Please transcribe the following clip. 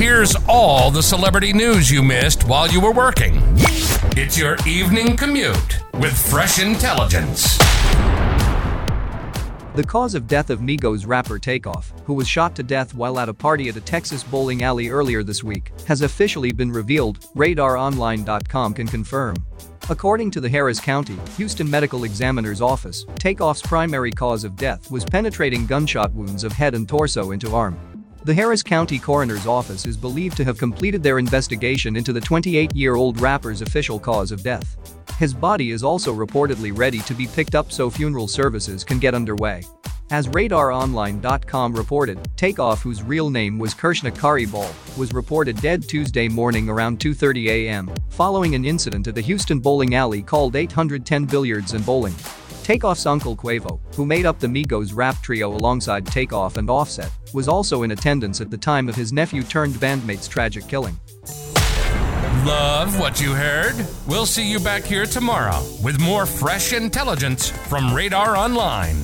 Here's all the celebrity news you missed while you were working. It's your evening commute with fresh intelligence. The cause of death of Migos rapper Takeoff, who was shot to death while at a party at a Texas bowling alley earlier this week, has officially been revealed, RadarOnline.com can confirm. According to the Harris County, Houston Medical Examiner's Office, Takeoff's primary cause of death was penetrating gunshot wounds of head and torso into arm. The Harris County Coroner's Office is believed to have completed their investigation into the 28-year-old rapper's official cause of death. His body is also reportedly ready to be picked up so funeral services can get underway. As RadarOnline.com reported, Takeoff whose real name was Kirsnick Khari Ball, was reported dead Tuesday morning around 2.30 a.m. following an incident at the Houston bowling alley called 810 Billiards and Bowling. Takeoff's uncle Quavo, who made up the Migos rap trio alongside Takeoff and Offset, was also in attendance at the time of his nephew-turned-bandmate's tragic killing. Love what you heard? We'll see you back here tomorrow with more fresh intelligence from Radar Online.